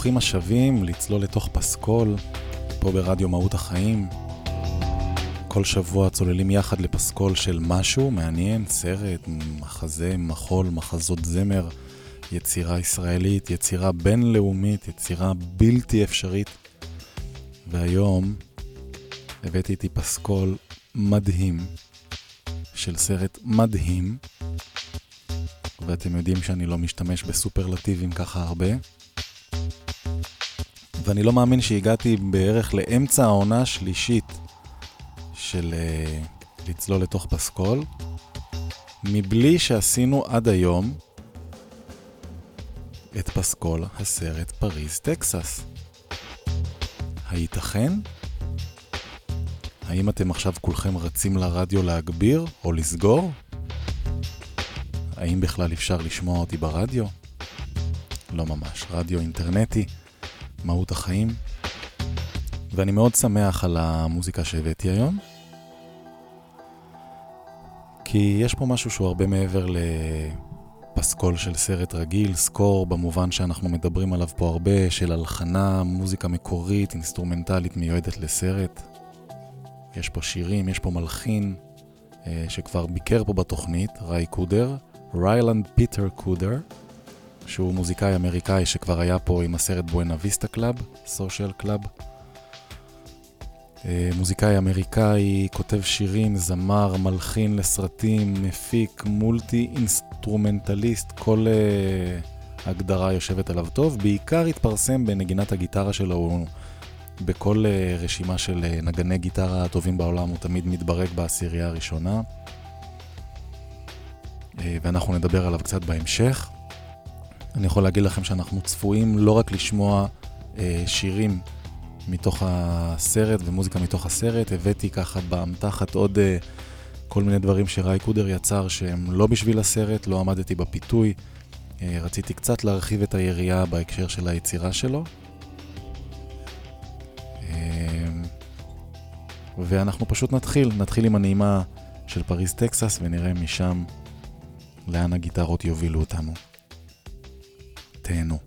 ברוכים השבים לצלול לתוך פסקול, פה ברדיו מהות החיים. כל שבוע צוללים יחד לפסקול של משהו מעניין, סרט, מחזה, מחול, מחזות זמר, יצירה ישראלית, יצירה בינלאומית, יצירה בלתי אפשרית. והיום הבאתי איתי פסקול מדהים של סרט מדהים, ואתם יודעים שאני לא משתמש בסופרלטיבים ככה הרבה. ואני לא מאמין שהגעתי בערך לאמצע העונה השלישית של uh, לצלול לתוך פסקול, מבלי שעשינו עד היום את פסקול הסרט פריז טקסס. הייתכן? האם אתם עכשיו כולכם רצים לרדיו להגביר או לסגור? האם בכלל אפשר לשמוע אותי ברדיו? לא ממש, רדיו אינטרנטי. מהות החיים. ואני מאוד שמח על המוזיקה שהבאתי היום, כי יש פה משהו שהוא הרבה מעבר לפסקול של סרט רגיל, סקור במובן שאנחנו מדברים עליו פה הרבה, של הלחנה, מוזיקה מקורית, אינסטרומנטלית מיועדת לסרט. יש פה שירים, יש פה מלחין אה, שכבר ביקר פה בתוכנית, ריי קודר, ריילנד פיטר קודר. שהוא מוזיקאי אמריקאי שכבר היה פה עם הסרט בואנה ויסטה קלאב, סושיאל קלאב. מוזיקאי אמריקאי, כותב שירים, זמר, מלחין לסרטים, מפיק, מולטי אינסטרומנטליסט, כל אה, הגדרה יושבת עליו טוב. בעיקר התפרסם בנגינת הגיטרה שלו, בכל אה, רשימה של אה, נגני גיטרה הטובים בעולם הוא תמיד מתברג בעשירייה הראשונה. Uh, ואנחנו נדבר עליו קצת בהמשך. אני יכול להגיד לכם שאנחנו צפויים לא רק לשמוע אה, שירים מתוך הסרט ומוזיקה מתוך הסרט, הבאתי ככה באמתחת עוד אה, כל מיני דברים שריי קודר יצר שהם לא בשביל הסרט, לא עמדתי בפיתוי. אה, רציתי קצת להרחיב את היריעה בהקשר של היצירה שלו. אה, ואנחנו פשוט נתחיל, נתחיל עם הנעימה של פריז טקסס ונראה משם לאן הגיטרות יובילו אותנו. terreno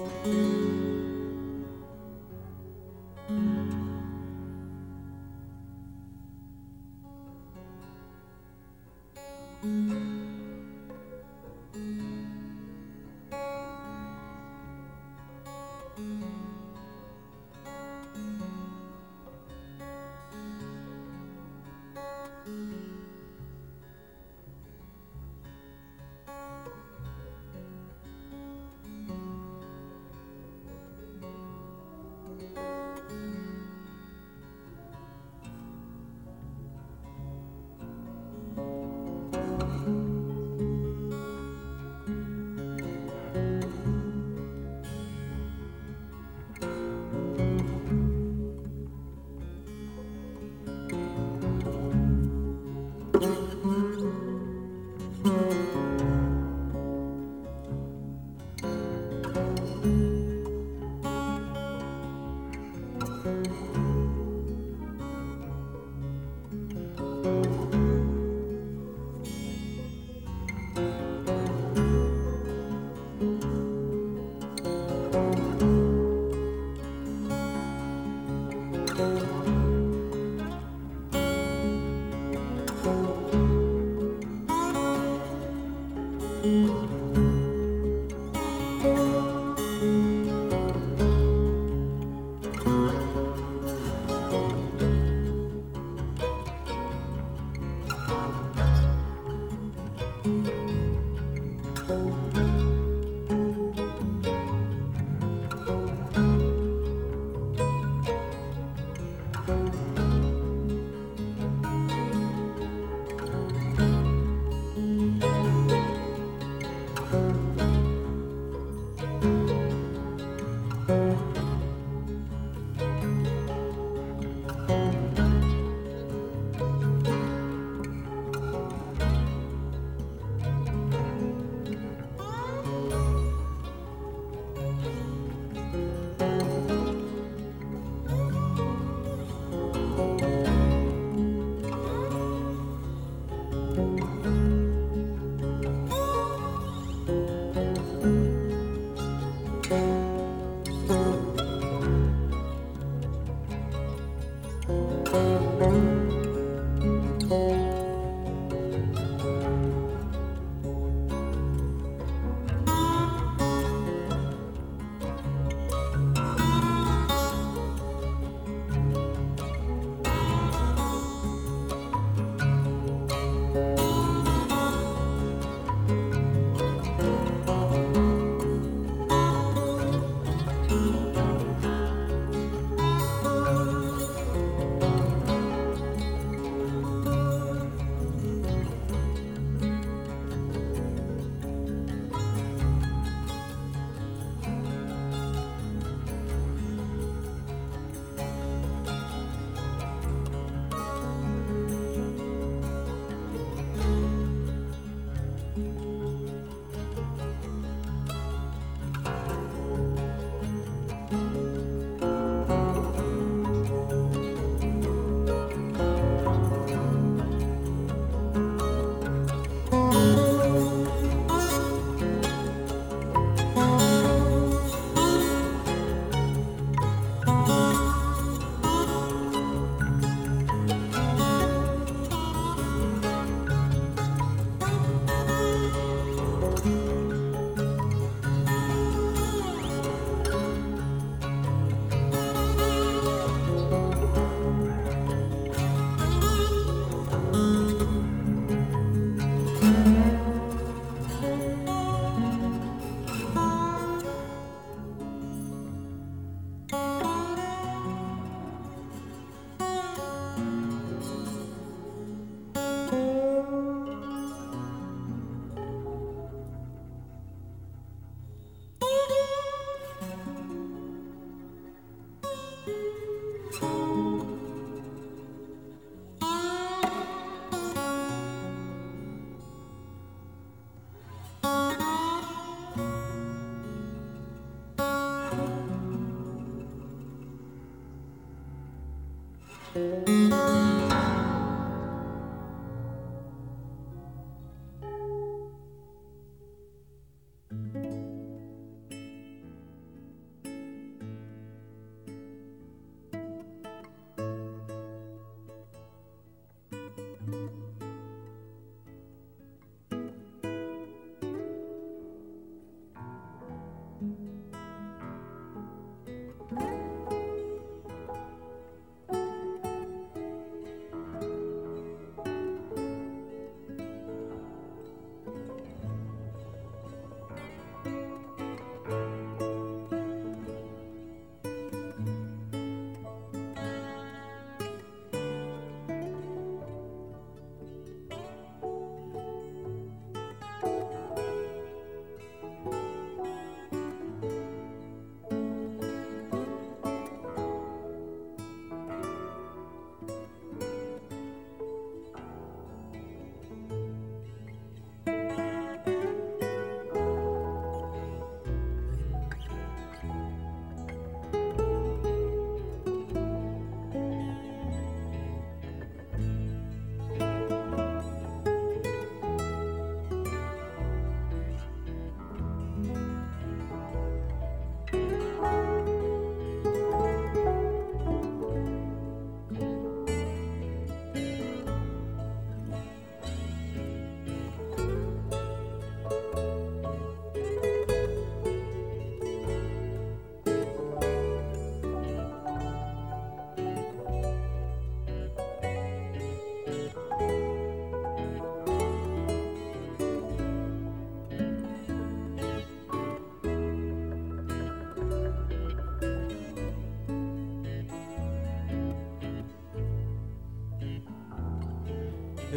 Música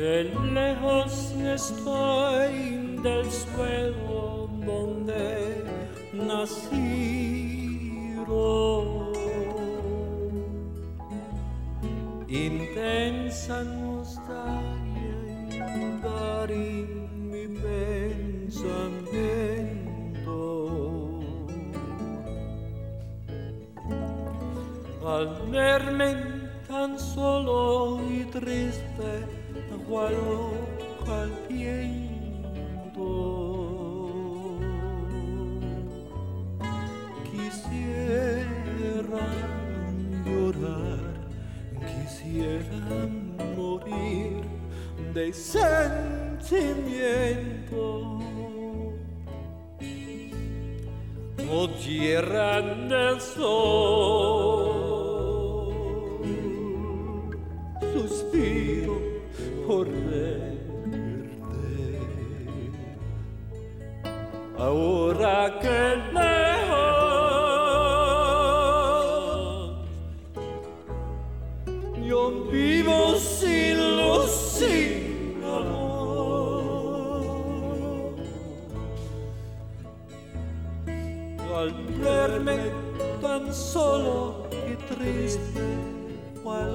Lejos estoy del suelo تغلق quisieran llorar quisieran morir de sentimiento. O tierra del sol. Por verte. Ahora que lejos yo vivo sin luz, sin amor. Al verme tan solo y triste, cual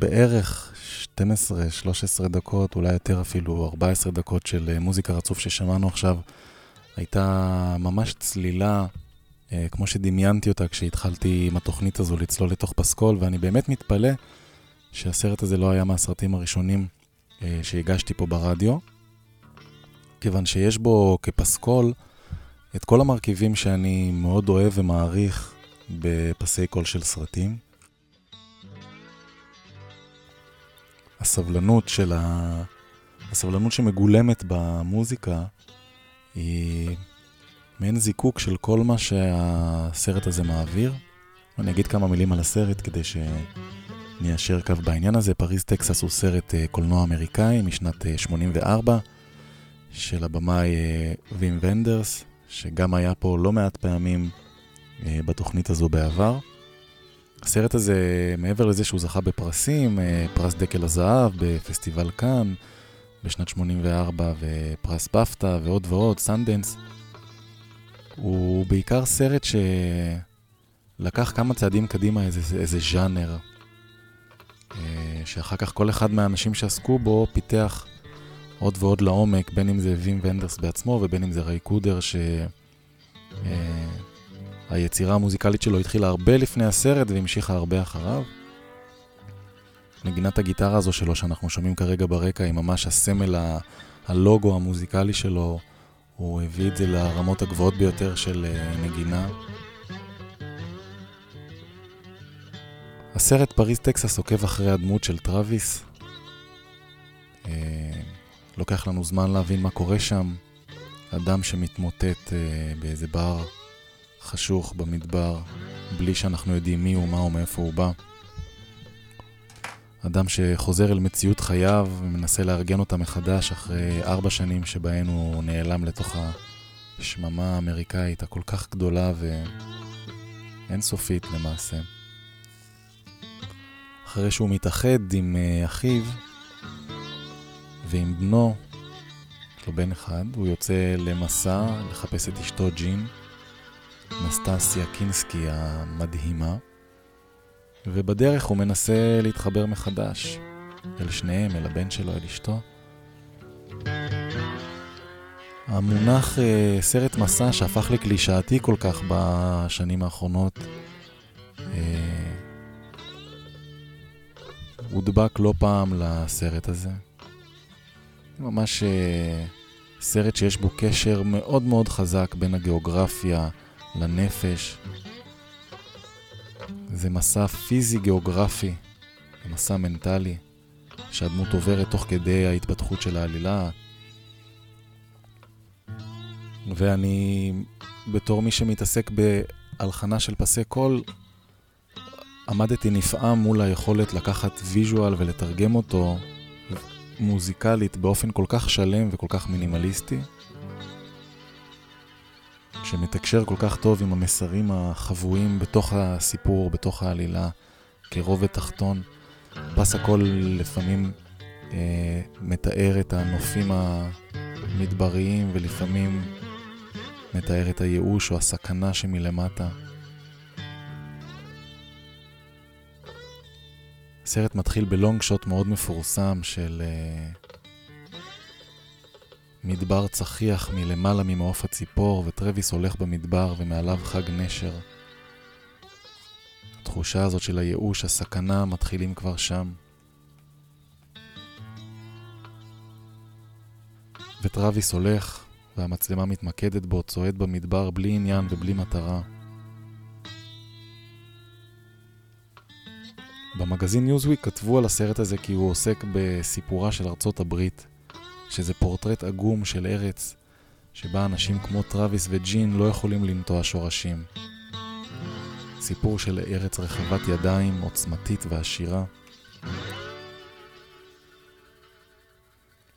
בערך 12-13 דקות, אולי יותר אפילו 14 דקות של אה, מוזיקה רצוף ששמענו עכשיו, הייתה ממש צלילה, אה, כמו שדמיינתי אותה כשהתחלתי עם התוכנית הזו לצלול לתוך פסקול, ואני באמת מתפלא שהסרט הזה לא היה מהסרטים הראשונים אה, שהגשתי פה ברדיו, כיוון שיש בו כפסקול את כל המרכיבים שאני מאוד אוהב ומעריך בפסי קול של סרטים. הסבלנות של ה... הסבלנות שמגולמת במוזיקה היא מעין זיקוק של כל מה שהסרט הזה מעביר. אני אגיד כמה מילים על הסרט כדי שניישר קו בעניין הזה. פריז טקסס הוא סרט אה, קולנוע אמריקאי משנת 84 אה, של הבמאי אה, וים ונדרס, שגם היה פה לא מעט פעמים בתוכנית הזו בעבר. הסרט הזה, מעבר לזה שהוא זכה בפרסים, פרס דקל הזהב בפסטיבל קאן בשנת 84 ופרס בפטה ועוד ועוד, סנדנס, הוא בעיקר סרט שלקח כמה צעדים קדימה איזה, איזה ז'אנר, אה, שאחר כך כל אחד מהאנשים שעסקו בו פיתח עוד ועוד לעומק, בין אם זה וים ונדרס בעצמו ובין אם זה ריי קודר, שהיצירה אה, המוזיקלית שלו התחילה הרבה לפני הסרט והמשיכה הרבה אחריו. נגינת הגיטרה הזו שלו שאנחנו שומעים כרגע ברקע היא ממש הסמל, ה- הלוגו המוזיקלי שלו, הוא הביא את זה לרמות הגבוהות ביותר של אה, נגינה. הסרט פריז טקסס עוקב אחרי הדמות של טראביס. Uh, לוקח לנו זמן להבין מה קורה שם. אדם שמתמוטט uh, באיזה בר חשוך במדבר, בלי שאנחנו יודעים מי הוא, מה הוא, מאיפה הוא בא. אדם שחוזר אל מציאות חייו ומנסה לארגן אותה מחדש אחרי ארבע שנים שבהן הוא נעלם לתוך השממה האמריקאית הכל כך גדולה ואינסופית למעשה. אחרי שהוא מתאחד עם אה, אחיו ועם בנו, יש לו בן אחד, הוא יוצא למסע לחפש את אשתו ג'ין, נסטסיה קינסקי המדהימה. ובדרך הוא מנסה להתחבר מחדש אל שניהם, אל הבן שלו, אל אשתו. המונח אה, סרט מסע שהפך לקלישאתי כל כך בשנים האחרונות אה, הודבק לא פעם לסרט הזה. ממש אה, סרט שיש בו קשר מאוד מאוד חזק בין הגיאוגרפיה לנפש, זה מסע פיזי-גיאוגרפי, מסע מנטלי, שהדמות עוברת תוך כדי ההתפתחות של העלילה. ואני, בתור מי שמתעסק בהלחנה של פסי קול, עמדתי נפעם מול היכולת לקחת visual ולתרגם אותו מוזיקלית באופן כל כך שלם וכל כך מינימליסטי. שמתקשר כל כך טוב עם המסרים החבויים בתוך הסיפור, בתוך העלילה, כרובד תחתון. פס הקול לפעמים אה, מתאר את הנופים המדבריים ולפעמים מתאר את הייאוש או הסכנה שמלמטה. הסרט מתחיל בלונג שוט מאוד מפורסם של אה, מדבר צחיח מלמעלה ממעוף הציפור, וטרוויס הולך במדבר ומעליו חג נשר. התחושה הזאת של הייאוש, הסכנה, מתחילים כבר שם. וטרוויס הולך, והמצלמה מתמקדת בו, צועד במדבר בלי עניין ובלי מטרה. במגזין ניוזוויק כתבו על הסרט הזה כי הוא עוסק בסיפורה של ארצות הברית, שזה פורטרט עגום של ארץ, שבה אנשים כמו טראביס וג'ין לא יכולים לנטוע שורשים. סיפור של ארץ רחבת ידיים, עוצמתית ועשירה.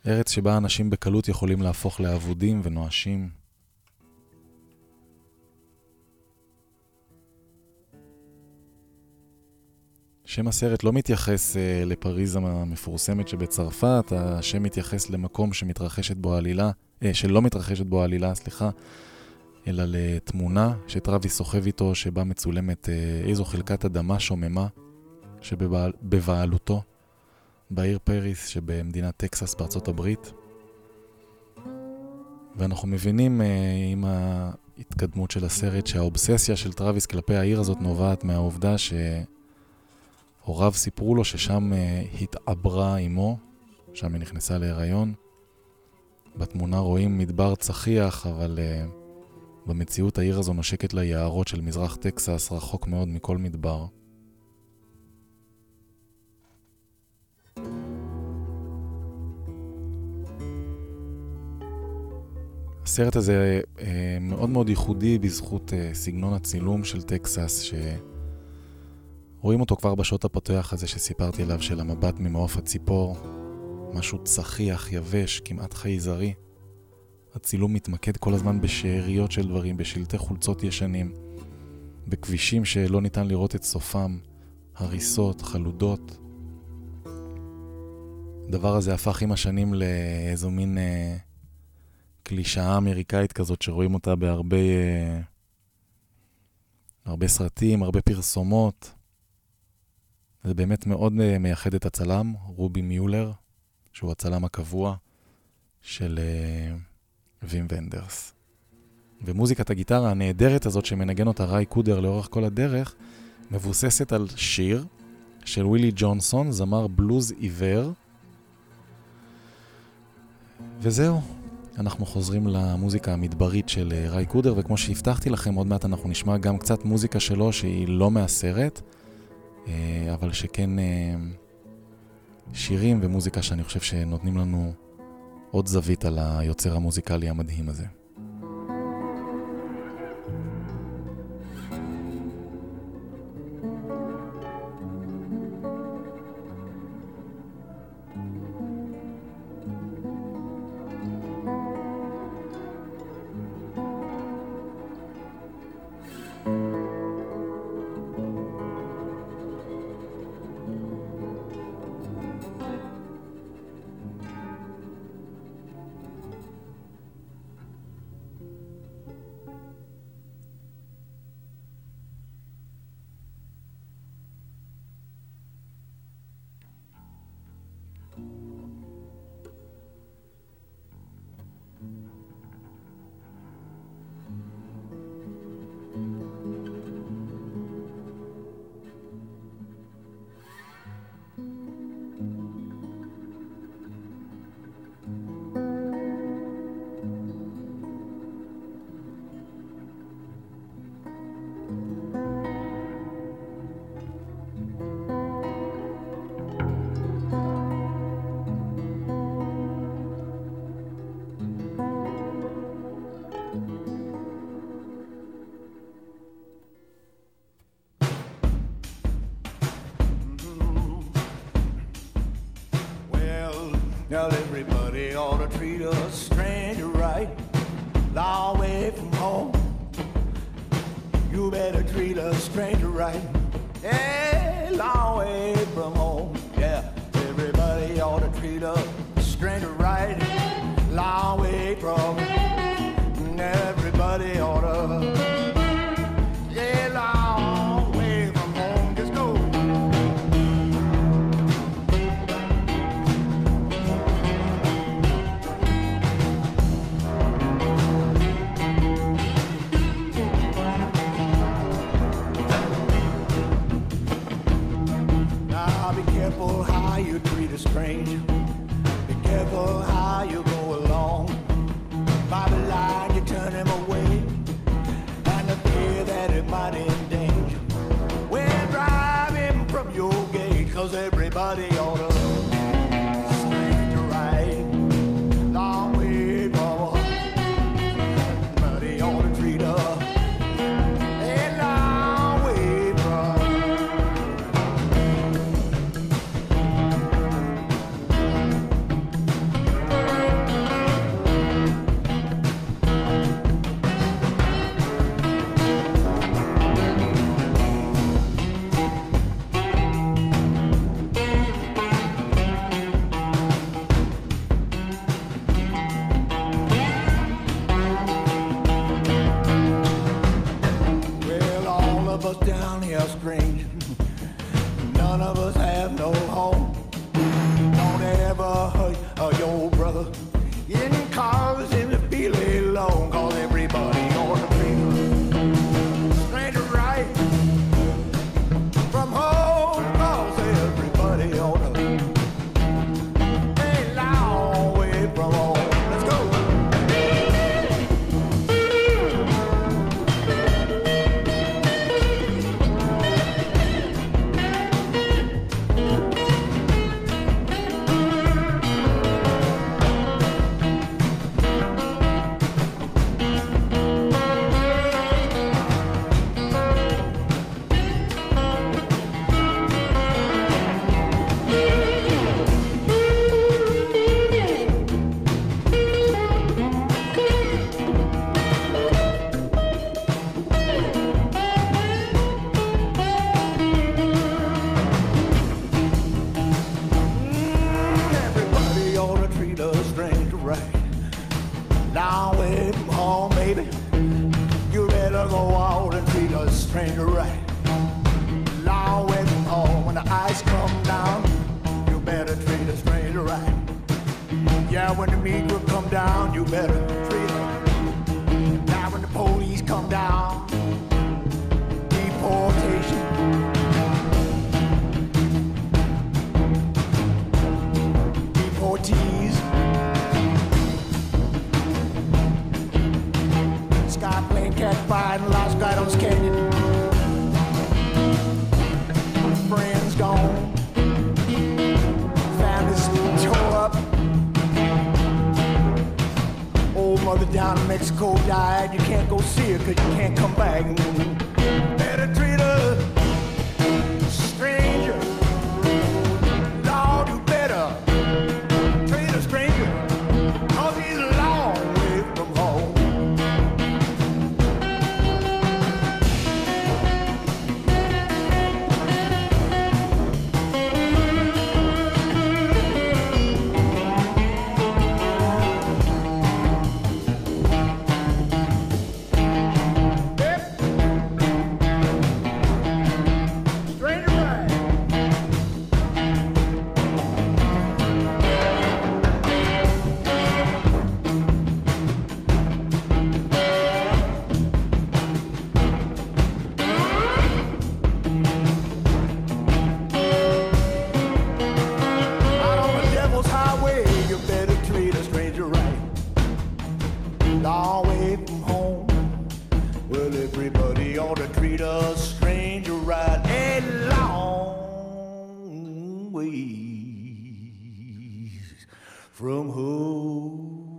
ארץ שבה אנשים בקלות יכולים להפוך לאבודים ונואשים. שם הסרט לא מתייחס uh, לפריז המפורסמת שבצרפת, השם מתייחס למקום שמתרחשת בו העלילה, uh, שלא מתרחשת בו העלילה, סליחה, אלא לתמונה שטרוויס סוחב איתו, שבה מצולמת uh, איזו חלקת אדמה שוממה שבבעלותו בעיר פריס שבמדינת טקסס בארצות הברית. ואנחנו מבינים אה, עם ההתקדמות של הסרט שהאובססיה של טרוויס כלפי העיר הזאת נובעת מהעובדה ש... הוריו סיפרו לו ששם אה, התעברה אמו, שם היא נכנסה להיריון. בתמונה רואים מדבר צחיח, אבל אה, במציאות העיר הזו נושקת ליערות של מזרח טקסס, רחוק מאוד מכל מדבר. הסרט הזה אה, מאוד מאוד ייחודי בזכות סגנון הצילום של טקסס, ש... שרואים אותו כבר בשעות הפתוח הזה שסיפרתי עליו, של המבט ממעוף הציפור, משהו צחיח, יבש, כמעט חייזרי. הצילום מתמקד כל הזמן בשאריות של דברים, בשלטי חולצות ישנים, בכבישים שלא ניתן לראות את סופם, הריסות, חלודות. הדבר הזה הפך עם השנים לאיזו מין אה, קלישאה אמריקאית כזאת שרואים אותה בהרבה אה, הרבה סרטים, הרבה פרסומות. זה באמת מאוד אה, מייחד את הצלם, רובי מיולר, שהוא הצלם הקבוע של אה, וים ונדרס. ומוזיקת הגיטרה הנהדרת הזאת שמנגן אותה ריי קודר לאורך כל הדרך, מבוססת על שיר של ווילי ג'ונסון, זמר בלוז עיוור. וזהו, אנחנו חוזרים למוזיקה המדברית של אה, ריי קודר, וכמו שהבטחתי לכם, עוד מעט אנחנו נשמע גם קצת מוזיקה שלו שהיא לא מהסרט, אבל שכן אה, שירים ומוזיקה שאני חושב שנותנים לנו עוד זווית על היוצר המוזיקלי המדהים הזה. Now everybody ought to treat a everybody Yeah, when the Negro come down, you better treat her. Now when the police come down, deportation. Deportees. Sky plane catch fire in Los Gatos Canyon. Mexico died. You can't go see her cause you can't come back. Ways from home.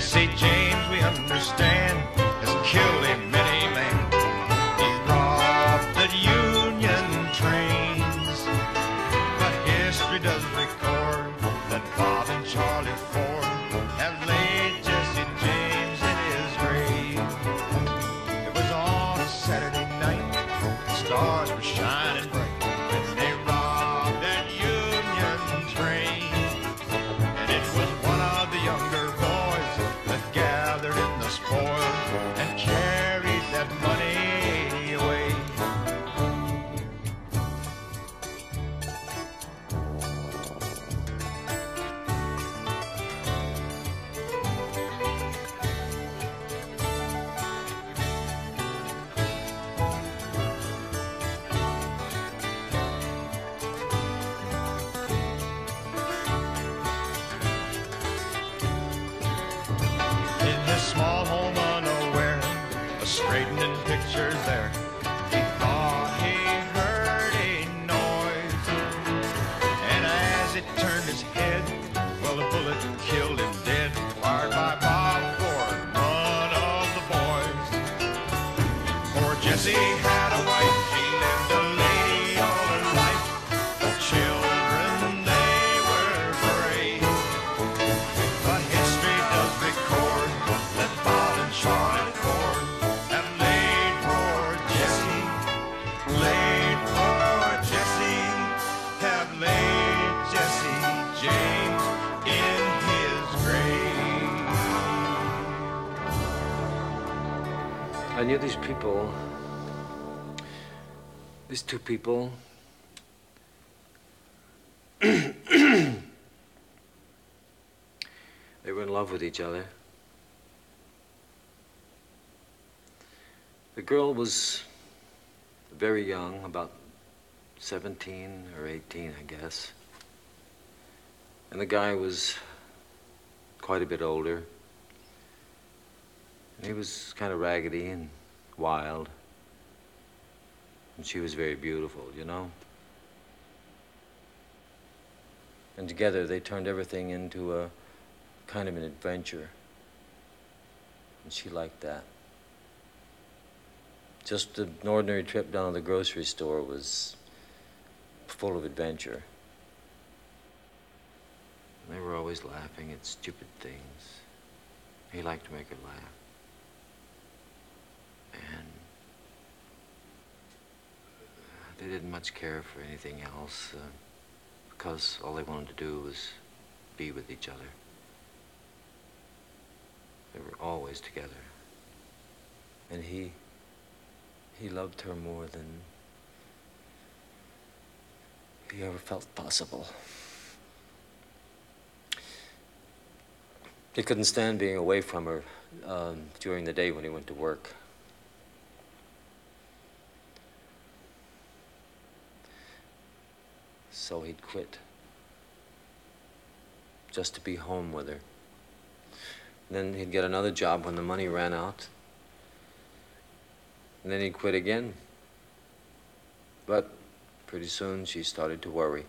Jesse James, we understand, These two people. they were in love with each other. The girl was very young, about 17 or 18, I guess. And the guy was quite a bit older. And he was kind of raggedy and wild. And she was very beautiful, you know? And together they turned everything into a kind of an adventure. And she liked that. Just an ordinary trip down to the grocery store was full of adventure. And They were always laughing at stupid things. He liked to make her laugh. And they didn't much care for anything else uh, because all they wanted to do was be with each other. They were always together. And he, he loved her more than he ever felt possible. He couldn't stand being away from her um, during the day when he went to work. So he'd quit just to be home with her. Then he'd get another job when the money ran out. And then he'd quit again. But pretty soon she started to worry.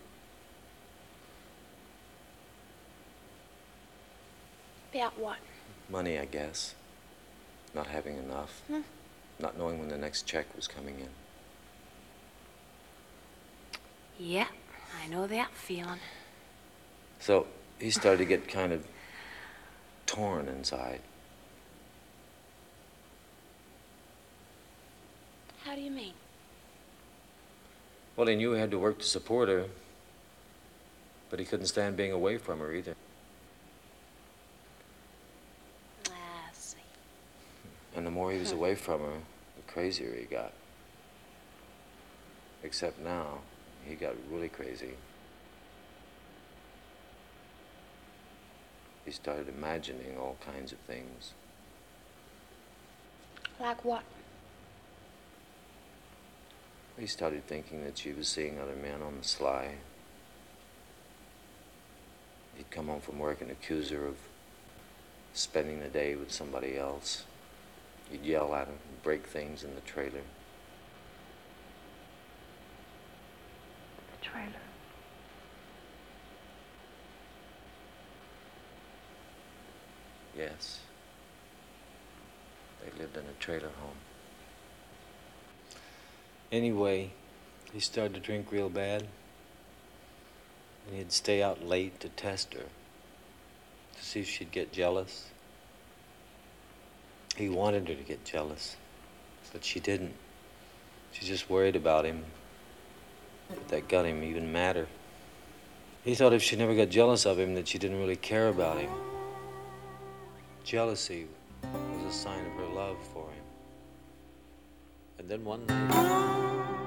About what? Money, I guess. Not having enough. Hmm. Not knowing when the next check was coming in. Yeah, I know that feeling. So he started to get kind of torn inside. How do you mean? Well, he knew he had to work to support her, but he couldn't stand being away from her either. Ah, I see. And the more he was away from her, the crazier he got. Except now, he got really crazy. He started imagining all kinds of things. Like what? He started thinking that she was seeing other men on the sly. He'd come home from work and accuse her of spending the day with somebody else. He'd yell at her and break things in the trailer. Yes. They lived in a trailer home. Anyway, he started to drink real bad. And he'd stay out late to test her, to see if she'd get jealous. He wanted her to get jealous, but she didn't. She just worried about him. That got him even madder. He thought if she never got jealous of him, that she didn't really care about him. Jealousy was a sign of her love for him. And then one night,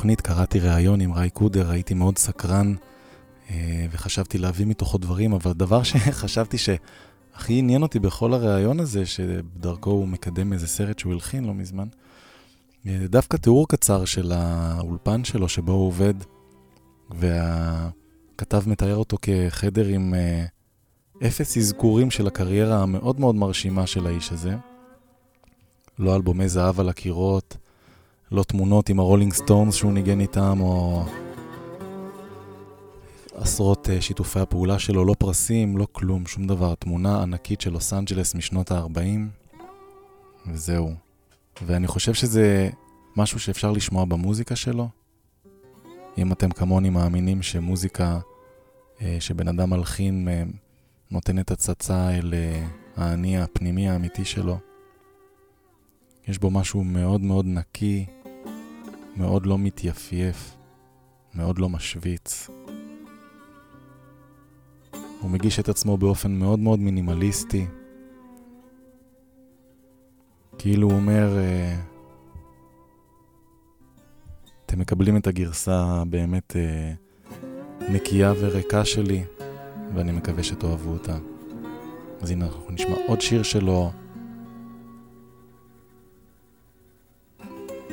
התוכנית קראתי ראיון עם ראי קודר, הייתי מאוד סקרן אה, וחשבתי להביא מתוכו דברים, אבל דבר שחשבתי שהכי עניין אותי בכל הראיון הזה, שדרכו הוא מקדם איזה סרט שהוא הלחין לא מזמן, אה, דווקא תיאור קצר של האולפן שלו שבו הוא עובד, והכתב מתאר אותו כחדר עם אה, אפס אזכורים של הקריירה המאוד מאוד מרשימה של האיש הזה. לא אלבומי זהב על הקירות, לא תמונות עם הרולינג סטונס שהוא ניגן איתם, או עשרות אה, שיתופי הפעולה שלו, לא פרסים, לא כלום, שום דבר. תמונה ענקית של לוס אנג'לס משנות ה-40, וזהו. ואני חושב שזה משהו שאפשר לשמוע במוזיקה שלו. אם אתם כמוני מאמינים שמוזיקה אה, שבן אדם מלחין אה, נותנת הצצה אל האני הפנימי האמיתי שלו. יש בו משהו מאוד מאוד נקי, מאוד לא מתייפייף, מאוד לא משוויץ. הוא מגיש את עצמו באופן מאוד מאוד מינימליסטי. כאילו הוא אומר, אה, אתם מקבלים את הגרסה הבאמת אה, נקייה וריקה שלי, ואני מקווה שתאהבו אותה. אז הנה, אנחנו נשמע עוד שיר שלו.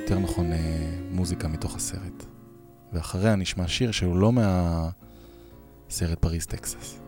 יותר נכון אה, מוזיקה מתוך הסרט. ואחריה נשמע שיר שהוא לא מהסרט פריז טקסס.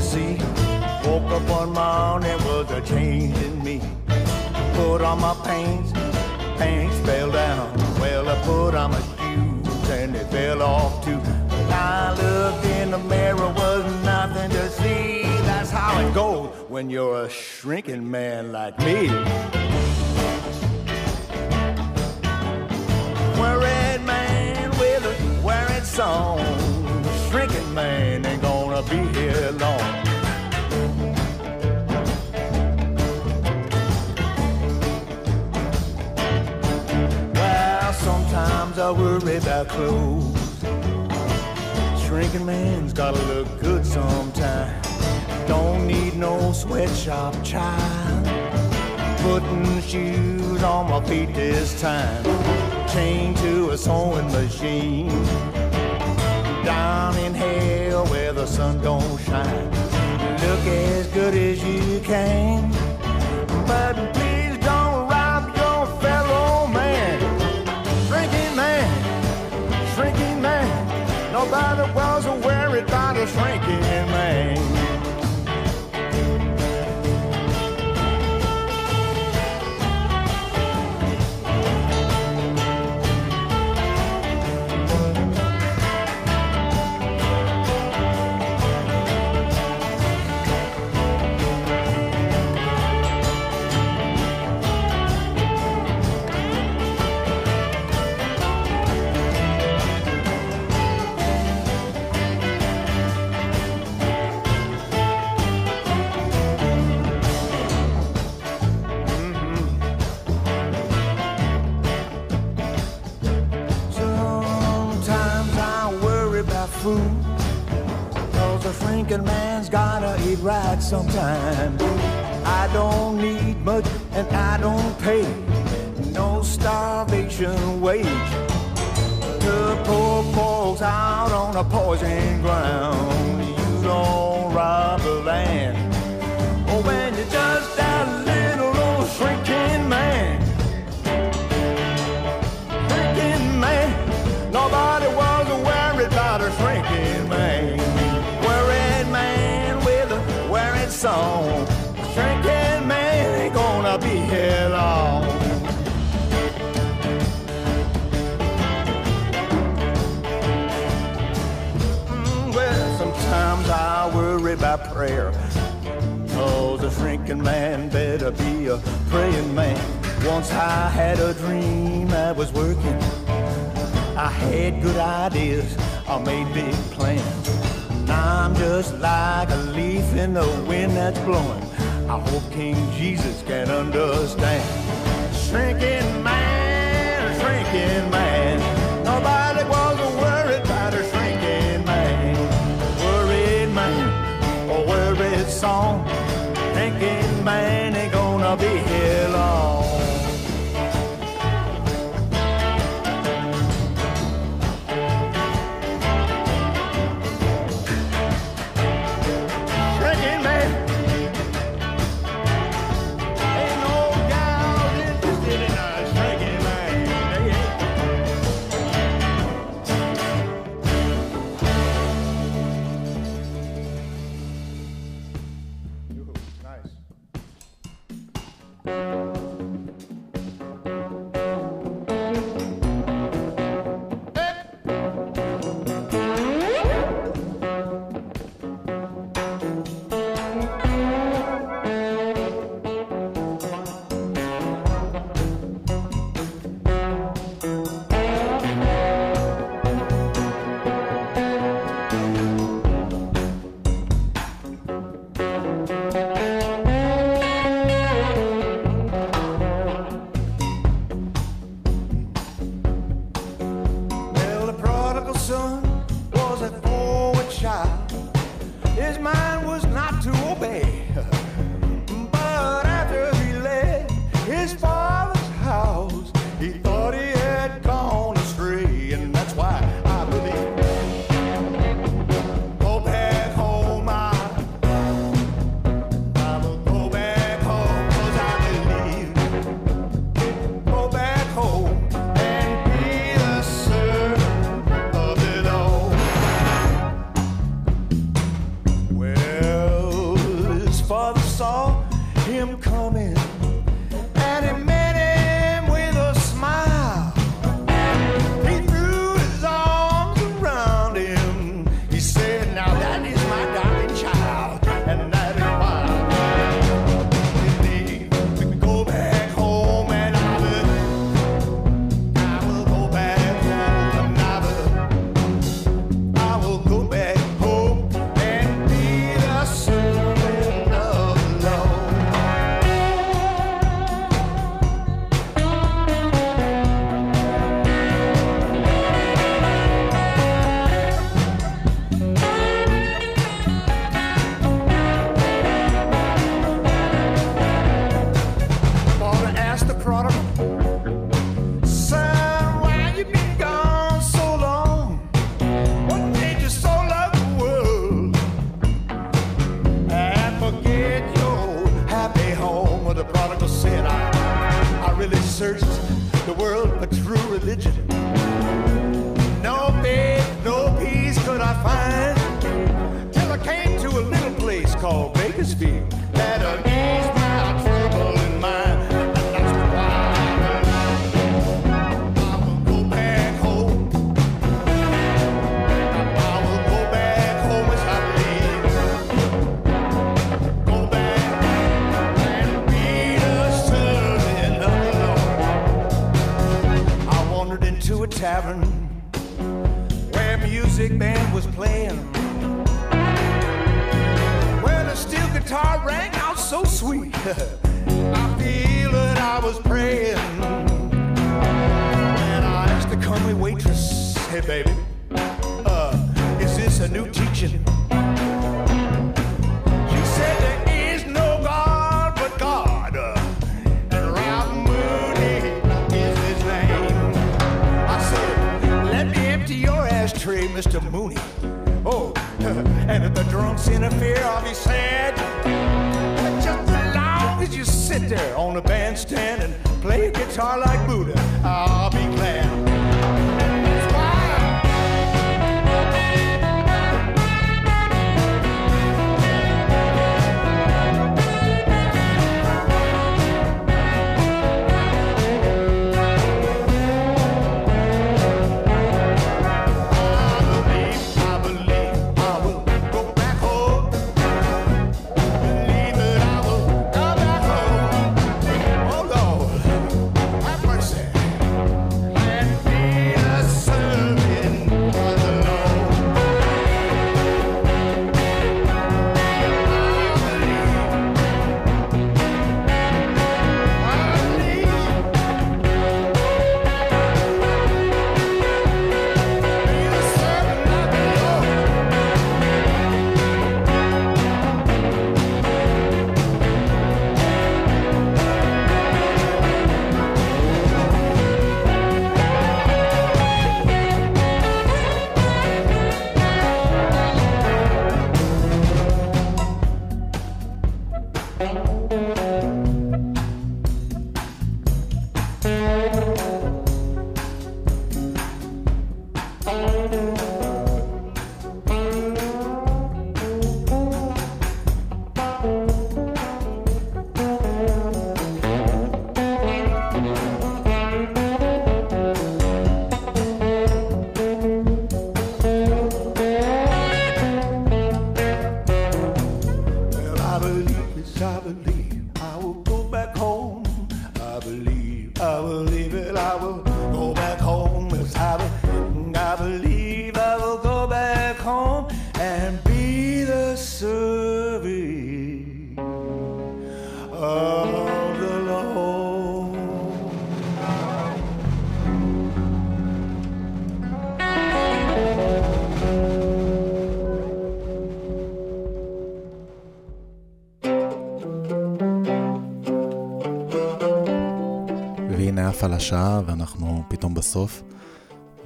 Sea. Woke up one morning, was a change in me. Put on my pants, pants fell down. Well, I put on my shoes and they fell off too. I looked in the mirror, was nothing to see. That's how it goes when you're a shrinking man like me. Worried man with a worried song. Shrinking man be here long. Well, sometimes I worry about clothes. Shrinking man's gotta look good sometime. Don't need no sweatshop child. Putting shoes on my feet this time. Chained to a sewing machine. Down in hell sun don't shine. Look as good as you can. But please don't rob your fellow man. Shrinking man, shrinking man. Nobody was worried about a shrinking man. Food. Cause a shrinking man's gotta eat right sometime. I don't need much and I don't pay no starvation wage. The poor folks out on a poison ground. You don't rob the land. Oh, when you're just that little old shrinking man. Shrinking man. Nobody about prayer. Oh, Cause a shrinking man better be a praying man. Once I had a dream I was working. I had good ideas, I made big plans. Now I'm just like a leaf in the wind that's blowing. I hope King Jesus can understand. Shrinking man, shrinking man. Nobody song. Shrinking man ain't gonna be השעה ואנחנו פתאום בסוף.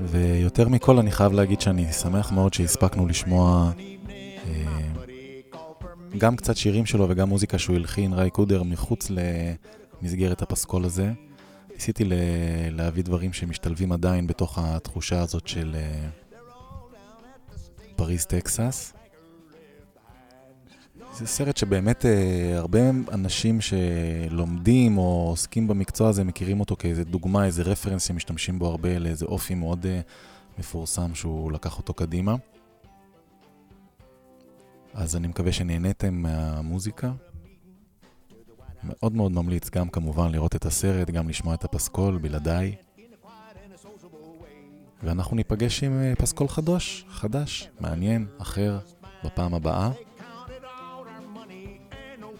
ויותר מכל אני חייב להגיד שאני שמח מאוד שהספקנו לשמוע אה, גם קצת שירים שלו וגם מוזיקה שהוא הלחין, ראי קודר, מחוץ למסגרת הפסקול הזה. ניסיתי ל- להביא דברים שמשתלבים עדיין בתוך התחושה הזאת של אה, פריז, טקסס. זה סרט שבאמת אה, הרבה אנשים שלומדים או עוסקים במקצוע הזה מכירים אותו כאיזה דוגמה, איזה רפרנס שמשתמשים בו הרבה לאיזה אופי מאוד אה, מפורסם שהוא לקח אותו קדימה. אז אני מקווה שנהניתם מהמוזיקה. מאוד מאוד ממליץ גם כמובן לראות את הסרט, גם לשמוע את הפסקול בלעדיי. ואנחנו ניפגש עם אה, פסקול חדוש, חדש, מעניין, אחר, בפעם הבאה.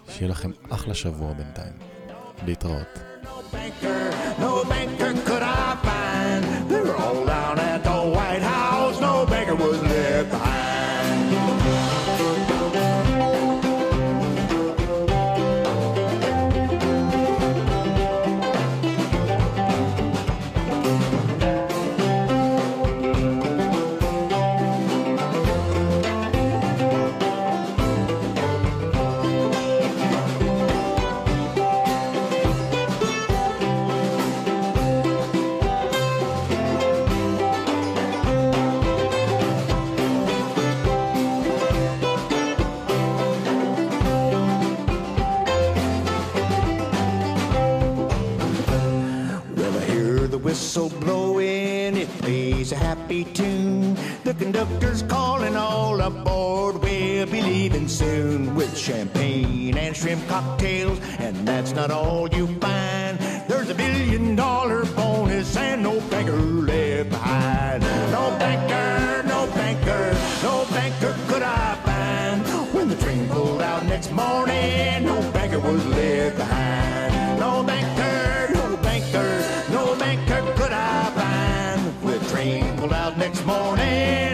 שיהיה לכם אחלה שבוע בינתיים. להתראות. No banker, no banker could I find. They're all down happy tune. The conductor's calling all aboard, we'll be leaving soon with champagne and shrimp cocktails, and that's not all you find. There's a billion dollar bonus and no beggar left behind. No banker, no banker, no banker could I find. When the train pulled out next morning, no banker was left morning,